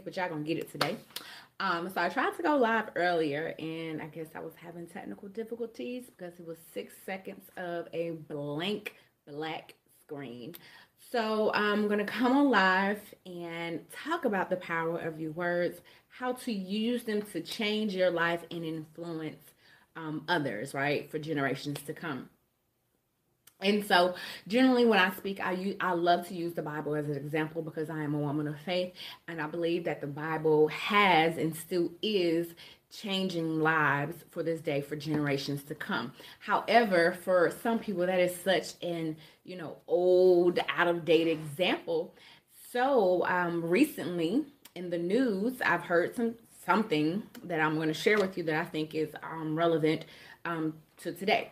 but y'all gonna get it today. Um, so I tried to go live earlier, and I guess I was having technical difficulties because it was six seconds of a blank black screen. So I'm gonna come on live and talk about the power of your words, how to use them to change your life and influence um, others, right, for generations to come. And so, generally, when I speak, I use, I love to use the Bible as an example because I am a woman of faith, and I believe that the Bible has and still is changing lives for this day for generations to come. However, for some people, that is such an you know old, out of date example. So, um, recently in the news, I've heard some something that I'm going to share with you that I think is um, relevant um, to today.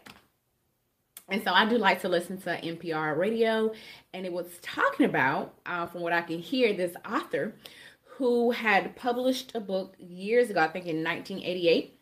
And so I do like to listen to NPR radio, and it was talking about, uh, from what I can hear, this author who had published a book years ago, I think in 1988.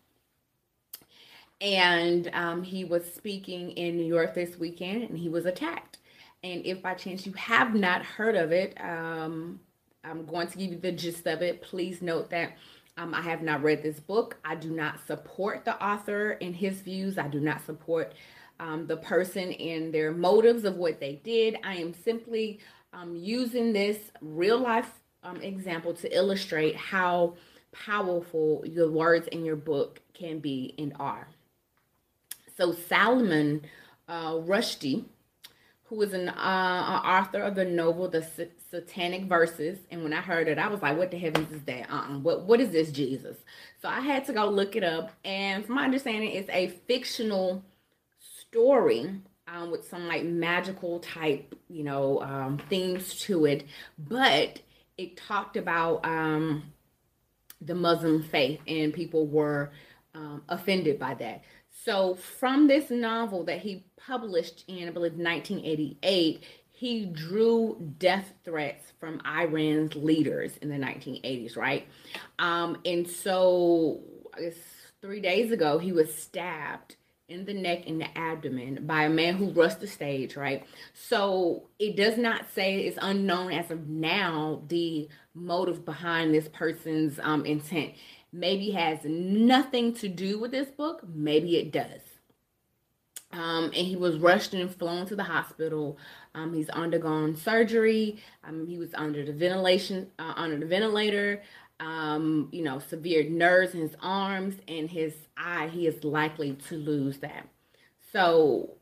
And um, he was speaking in New York this weekend, and he was attacked. And if by chance you have not heard of it, um, I'm going to give you the gist of it. Please note that um, I have not read this book. I do not support the author and his views. I do not support um, the person and their motives of what they did. I am simply um, using this real life um, example to illustrate how powerful your words in your book can be and are. So, Salman uh, Rushdie, who is an, uh, author of the novel The Satanic Verses, and when I heard it, I was like, "What the heavens is that? Uh-uh. What What is this, Jesus?" So I had to go look it up, and from my understanding, it's a fictional story um, with some like magical type, you know, um, themes to it, but it talked about um, the Muslim faith, and people were um, offended by that. So, from this novel that he published in, I believe, 1988, he drew death threats from Iran's leaders in the 1980s, right? Um, and so, I guess three days ago, he was stabbed in the neck and the abdomen by a man who rushed the stage, right? So it does not say it's unknown as of now the motive behind this person's um, intent. Maybe has nothing to do with this book, maybe it does. Um, and he was rushed and flown to the hospital. Um, he's undergone surgery. Um, he was under the ventilation, uh, under the ventilator um, you know, severe nerves in his arms and his eye, he is likely to lose that. So,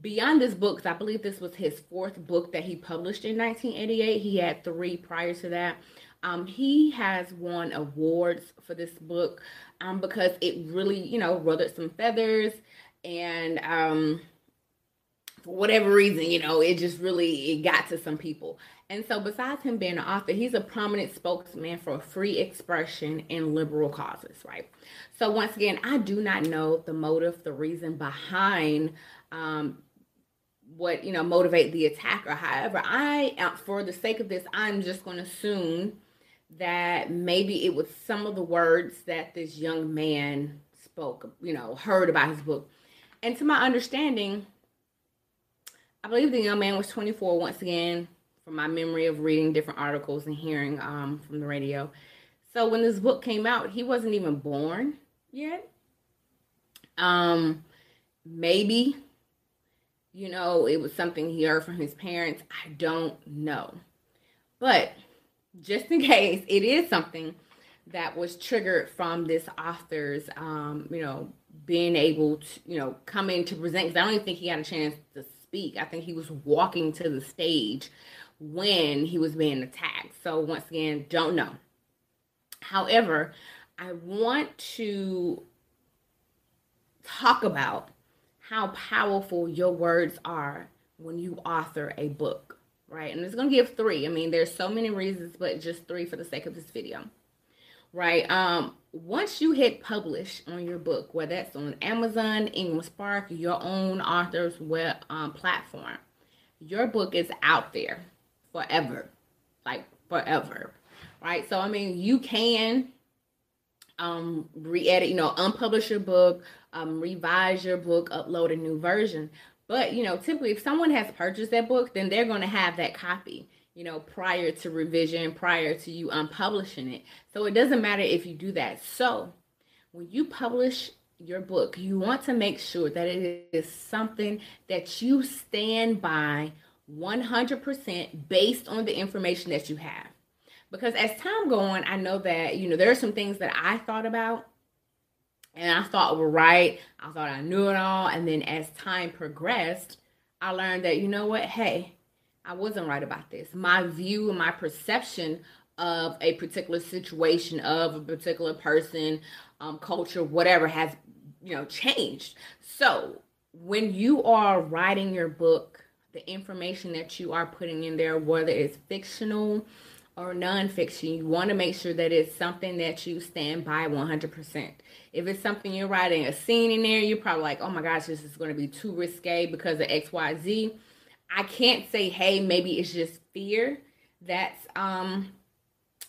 beyond this book, I believe this was his fourth book that he published in 1988. He had three prior to that. Um, he has won awards for this book um, because it really, you know, ruffled some feathers and um, for whatever reason, you know, it just really it got to some people. And so, besides him being an author, he's a prominent spokesman for free expression and liberal causes, right? So, once again, I do not know the motive, the reason behind um, what you know motivate the attacker. However, I, uh, for the sake of this, I'm just going to assume that maybe it was some of the words that this young man spoke, you know, heard about his book. And to my understanding, I believe the young man was 24 once again from my memory of reading different articles and hearing um, from the radio. So when this book came out, he wasn't even born yet. Um, maybe, you know, it was something he heard from his parents. I don't know. But just in case it is something that was triggered from this author's, um, you know, being able to, you know, come in to present, because I don't even think he had a chance to speak. I think he was walking to the stage when he was being attacked. So, once again, don't know. However, I want to talk about how powerful your words are when you author a book, right? And it's going to give three. I mean, there's so many reasons, but just three for the sake of this video, right? Um, once you hit publish on your book, whether that's on Amazon, Ingram Spark, your own author's web um, platform, your book is out there forever, like forever, right? So I mean, you can um re-edit, you know, unpublish your book, um, revise your book, upload a new version. But you know, typically, if someone has purchased that book, then they're going to have that copy. you know, prior to revision, prior to you unpublishing it. So it doesn't matter if you do that. So when you publish your book, you want to make sure that it is something that you stand by 100% based on the information that you have. Because as time go on, I know that, you know, there are some things that I thought about and I thought were right. I thought I knew it all. And then as time progressed, I learned that, you know what? Hey, I wasn't right about this. My view and my perception of a particular situation, of a particular person, um, culture, whatever has, you know, changed. So when you are writing your book, the information that you are putting in there, whether it's fictional or nonfiction, you want to make sure that it's something that you stand by 100%. If it's something you're writing a scene in there, you're probably like, oh my gosh, this is going to be too risque because of XYZ. I can't say, hey, maybe it's just fear that's um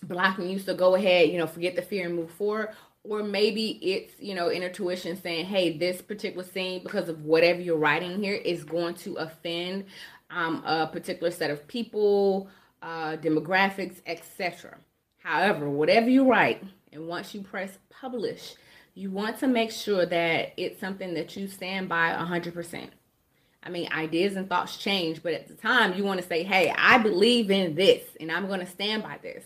blocking you. So go ahead, you know, forget the fear and move forward. Or maybe it's, you know, intuition saying, hey, this particular scene, because of whatever you're writing here, is going to offend um, a particular set of people, uh, demographics, etc. However, whatever you write, and once you press publish, you want to make sure that it's something that you stand by 100%. I mean, ideas and thoughts change, but at the time, you want to say, hey, I believe in this and I'm going to stand by this.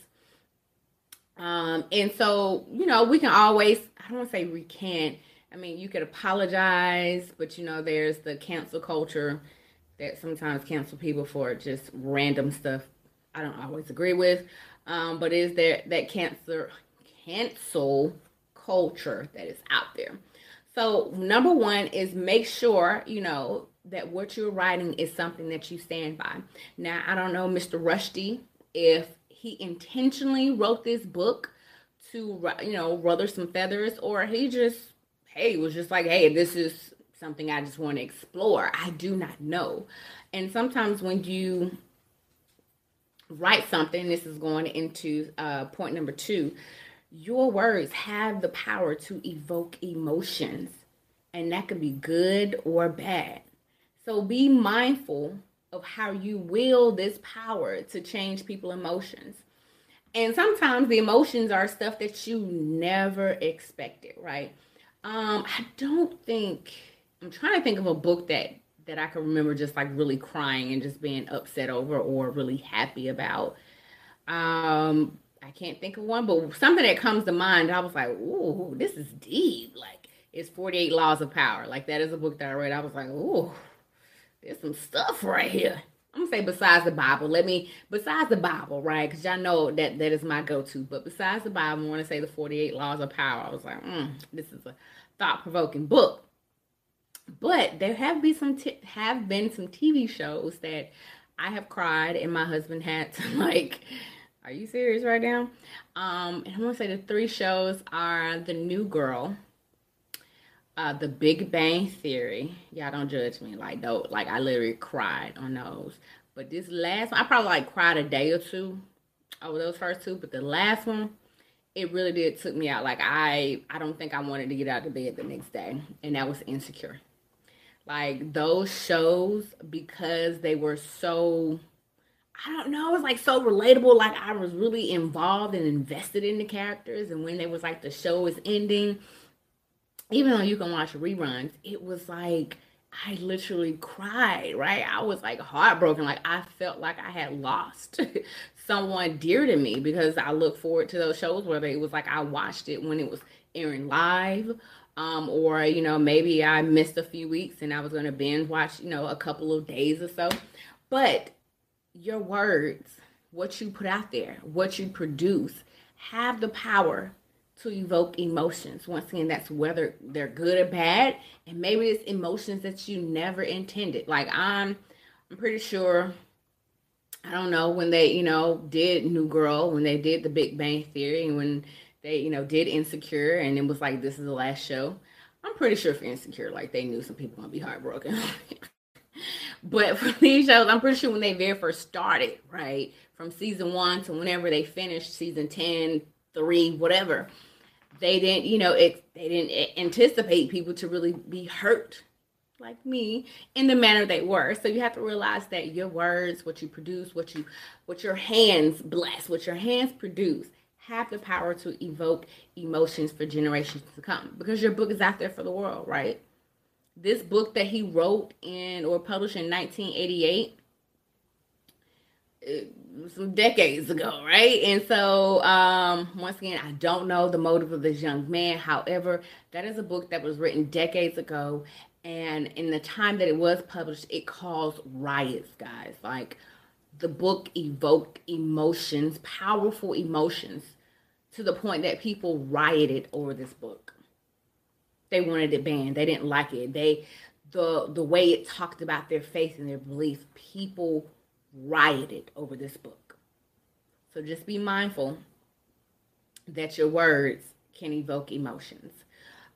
Um, and so, you know, we can always, I don't want to say recant. I mean, you could apologize, but you know, there's the cancel culture that sometimes cancel people for just random stuff I don't always agree with. Um, but is there that cancer cancel culture that is out there? So number one is make sure, you know, that what you're writing is something that you stand by. Now, I don't know, Mr. Rushdie, if he intentionally wrote this book to, you know, ruther some feathers, or he just, hey, was just like, hey, this is something I just want to explore. I do not know. And sometimes when you write something, this is going into uh, point number two, your words have the power to evoke emotions, and that can be good or bad. So be mindful of how you wield this power to change people emotions. And sometimes the emotions are stuff that you never expected, right? Um, I don't think I'm trying to think of a book that that I can remember just like really crying and just being upset over or really happy about. Um, I can't think of one, but something that comes to mind, I was like, "Ooh, this is deep." Like it's 48 Laws of Power. Like that is a book that I read. I was like, "Ooh, there's some stuff right here. I'm gonna say besides the Bible. Let me besides the Bible, right? Because y'all know that that is my go-to. But besides the Bible, I want to say the 48 Laws of Power. I was like, mm, this is a thought-provoking book. But there have been some t- have been some TV shows that I have cried, and my husband had to like. Are you serious right now? Um, and I want to say the three shows are The New Girl, uh, The Big Bang Theory. Y'all don't judge me. Like, though, like I literally cried on those. But this last one, I probably like cried a day or two over those first two. But the last one, it really did took me out. Like I, I don't think I wanted to get out of bed the next day, and that was insecure. Like those shows because they were so. I don't know. It was like so relatable. Like I was really involved and invested in the characters. And when it was like the show is ending, even though you can watch reruns, it was like I literally cried, right? I was like heartbroken. Like I felt like I had lost someone dear to me because I look forward to those shows where it was like I watched it when it was airing live. Um, or you know, maybe I missed a few weeks and I was gonna binge watch, you know, a couple of days or so. But your words, what you put out there, what you produce, have the power to evoke emotions. Once again, that's whether they're good or bad, and maybe it's emotions that you never intended. Like I'm, I'm pretty sure. I don't know when they, you know, did New Girl, when they did The Big Bang Theory, and when they, you know, did Insecure, and it was like this is the last show. I'm pretty sure for Insecure, like they knew some people gonna be heartbroken. but for these shows, I'm pretty sure when they very first started, right, from season one to whenever they finished season 10, three, whatever, they didn't, you know, it, they didn't anticipate people to really be hurt. like me in the manner they were. So you have to realize that your words, what you produce, what you what your hands bless, what your hands produce have the power to evoke emotions for generations to come because your book is out there for the world, right? This book that he wrote in or published in 1988 some decades ago, right? And so, um, once again, I don't know the motive of this young man. However, that is a book that was written decades ago, and in the time that it was published, it caused riots, guys. Like the book evoked emotions, powerful emotions, to the point that people rioted over this book. They wanted it banned. They didn't like it. They the the way it talked about their faith and their beliefs, people rioted over this book. So just be mindful that your words can evoke emotions.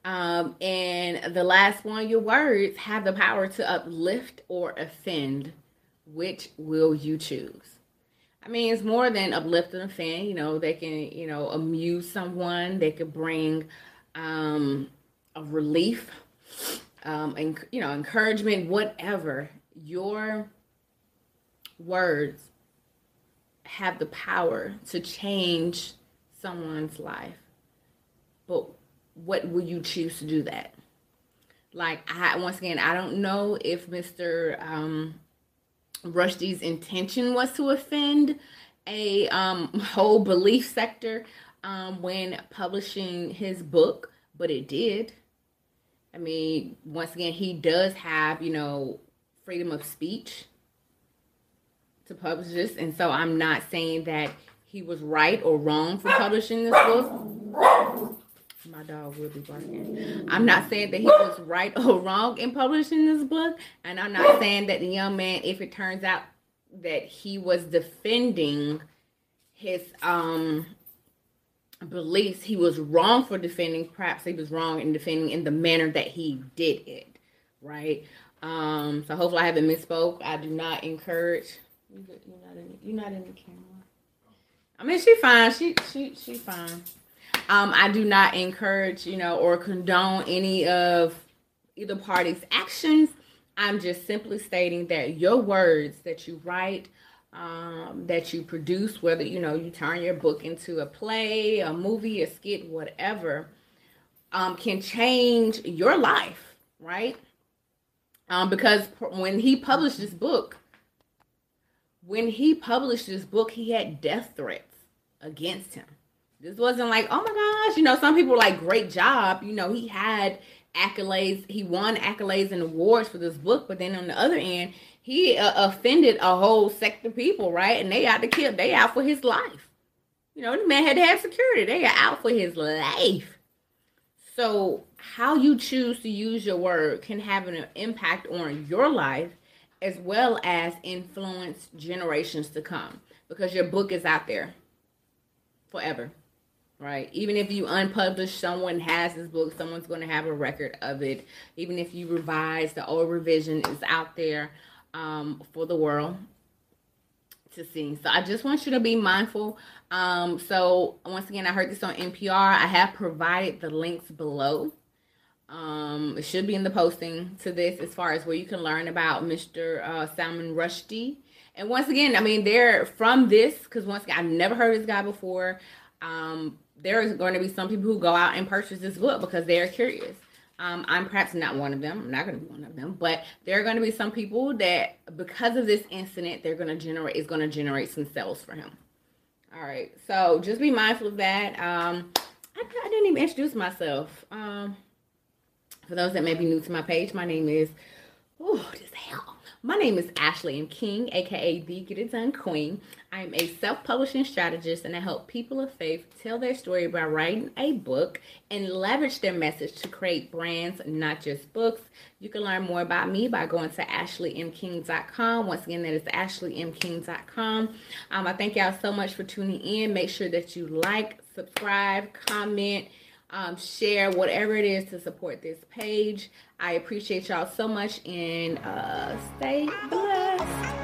Um, and the last one, your words have the power to uplift or offend. Which will you choose? I mean, it's more than uplift and offend. You know, they can, you know, amuse someone. They could bring um, a relief, um, and you know, encouragement, whatever. Your words have the power to change someone's life. But what will you choose to do that? Like I once again, I don't know if Mr. Um, Rushdie's intention was to offend a um, whole belief sector um, when publishing his book, but it did. I mean, once again, he does have, you know, freedom of speech to publish this, and so I'm not saying that he was right or wrong for publishing this book. My dog will be barking. I'm not saying that he was right or wrong in publishing this book, and I'm not saying that the young man, if it turns out that he was defending his um beliefs, he was wrong for defending. Perhaps he was wrong in defending in the manner that he did it, right? Um, so hopefully I haven't misspoke. I do not encourage you you're not in not in the camera. I mean, she fine. She she she fine. Um, I do not encourage, you know, or condone any of either party's actions. I'm just simply stating that your words that you write, um, that you produce, whether you know you turn your book into a play, a movie, a skit, whatever, um, can change your life, right? Um, because when he published this book, when he published this book, he had death threats against him. This wasn't like, oh my gosh, you know, some people like, great job. You know, he had accolades, he won accolades and awards for this book, but then on the other end, he uh, offended a whole sect of people, right? And they out to kill, they out for his life. You know, the man had to have security. They are out for his life. So, how you choose to use your word can have an impact on your life as well as influence generations to come. Because your book is out there forever right? Even if you unpublish someone has this book someone's going to have a record of it. Even if you revise the old revision is out there um, for the world to see. So i just want you to be mindful. Um, so once again i heard this on npr i have provided the links below um, it should be in the posting to this as far as where you can learn about Mr. Uh, Salman Rushdie. And once again, I mean, they're from this because once again, I've never heard this guy before. Um, there is going to be some people who go out and purchase this book because they are curious. Um, I'm perhaps not one of them. I'm not going to be one of them, but there are going to be some people that, because of this incident, they're going to generate is going to generate some sales for him. All right, so just be mindful of that. Um, I, I didn't even introduce myself. Um, for those that may be new to my page, my name is, oh, this hell. My name is Ashley M. King, aka the Get It Done Queen. I am a self publishing strategist and I help people of faith tell their story by writing a book and leverage their message to create brands, not just books. You can learn more about me by going to ashleymking.com. Once again, that is ashleymking.com. Um, I thank y'all so much for tuning in. Make sure that you like, subscribe, comment um, share whatever it is to support this page. I appreciate y'all so much and uh, stay blessed.